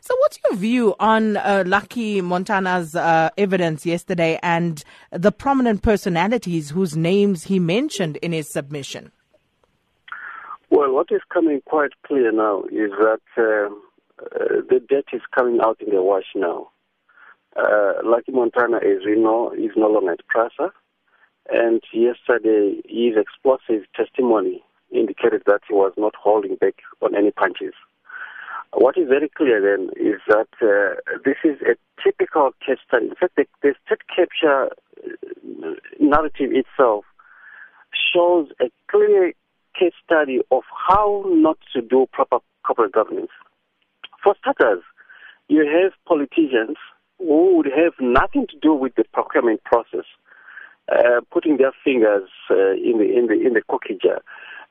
So, what's your view on uh, Lucky Montana's uh, evidence yesterday and the prominent personalities whose names he mentioned in his submission? Well, what is coming quite clear now is that uh, uh the debt is coming out in the wash now. Uh, Lucky Montana, as we know, is no longer at PRASA. And yesterday, his explosive testimony indicated that he was not holding back on any punches. What is very clear then is that uh, this is a typical case study. In fact, the, the state capture uh, narrative itself shows a clear case study of how not to do proper corporate governance. For starters, you have politicians who would have nothing to do with the procurement process, uh, putting their fingers uh, in the in the in the cookie jar.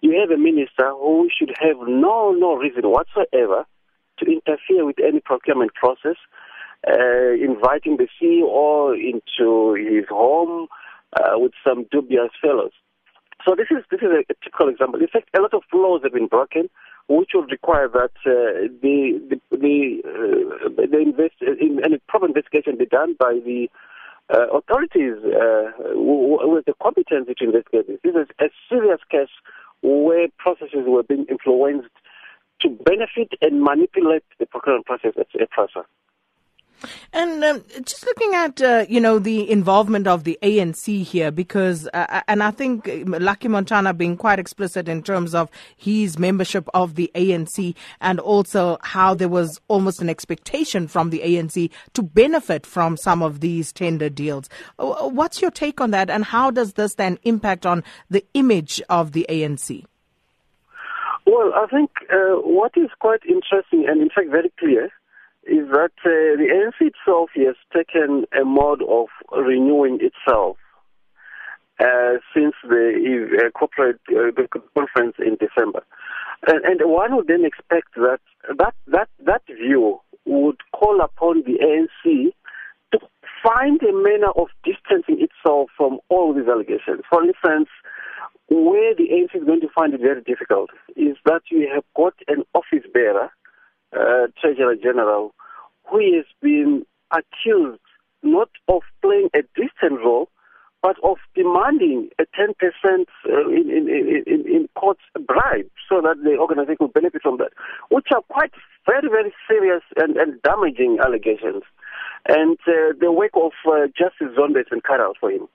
You have a minister who should have no no reason whatsoever to interfere with any procurement process, uh, inviting the CEO into his home uh, with some dubious fellows. So this is this is a, typical example. In fact, a lot of laws have been broken, which would require that uh, the the the, uh, the invest in any proper investigation be done by the uh, authorities uh, with the competence to investigate this. This is a serious case where processes were being influenced to benefit and manipulate the procurement process at PRASA. And um, just looking at uh, you know the involvement of the ANC here, because uh, uh, and I think um, Lucky Montana being quite explicit in terms of his membership of the ANC, and also how there was almost an expectation from the ANC to benefit from some of these tender deals. Uh, what's your take on that, and how does this then impact on the image of the ANC? Well, I think uh, what is quite interesting and, in fact, very clear is that uh, the ANC itself has taken a mode of renewing itself uh, since the uh, corporate uh, conference in December, and, and, one would then expect that that that that view would call upon the ANC to find a manner of distancing itself from all these allegations. For instance where the ANC is going to find it very difficult is that you have got an office bearer, uh, Treasurer General, who has been accused not of playing a distant role, but of demanding a 10% uh, in, in, in, in court bribe so that the organization will benefit from that, which are quite very, very serious and, and damaging allegations. And uh, the work of uh, Justice been cut out for him.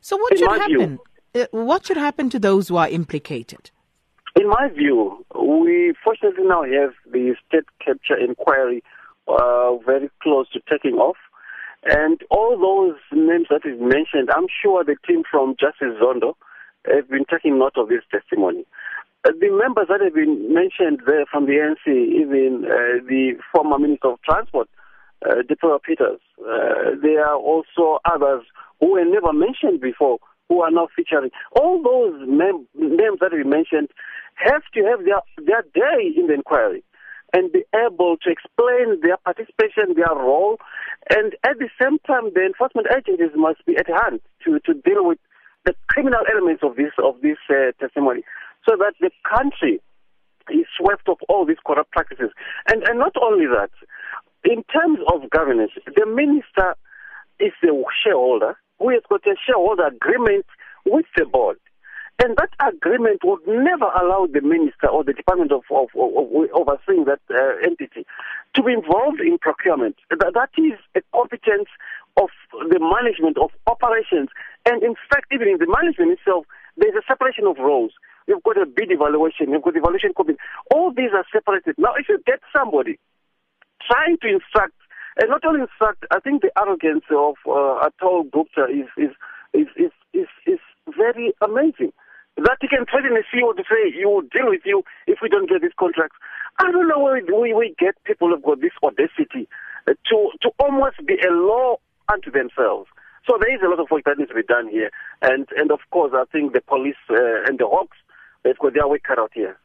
So what should happen? View, uh, what should happen to those who are implicated? In my view, we fortunately now have the state capture inquiry uh, very close to taking off. And all those names that is mentioned, I'm sure the team from Justice Zondo have been taking note of this testimony. Uh, the members that have been mentioned there from the ANC, even uh, the former Minister of Transport, uh, Peters, uh, there are also others who were never mentioned before who are now featuring. All those mem- names that we mentioned have to have their, their day in the inquiry and be able to explain their participation, their role, and at the same time, the enforcement agencies must be at hand to, to deal with the criminal elements of this of this uh, testimony, so that the country is swept of all these corrupt practices. And and not only that, in terms of governance, the minister is the shareholder who has got a shareholder agreement with the board. And that agreement would never allow the minister or the Department of, of, of, of overseeing that uh, entity to be involved in procurement. That, that is a competence of the management of operations. And in fact, even in the management itself, there's a separation of roles. You've got a bid evaluation, you've got evaluation committee. All these are separated. Now, if you get somebody trying to instruct and not only fact, I think the arrogance of uh, Atul Gupta is is, is is is is very amazing. That he can threaten a CEO to say, "You will deal with you if we don't get this contract." I don't know where we, we get people who've got this audacity to to almost be a law unto themselves. So there is a lot of work that needs to be done here, and and of course I think the police uh, and the Hawks they've got their work cut out here.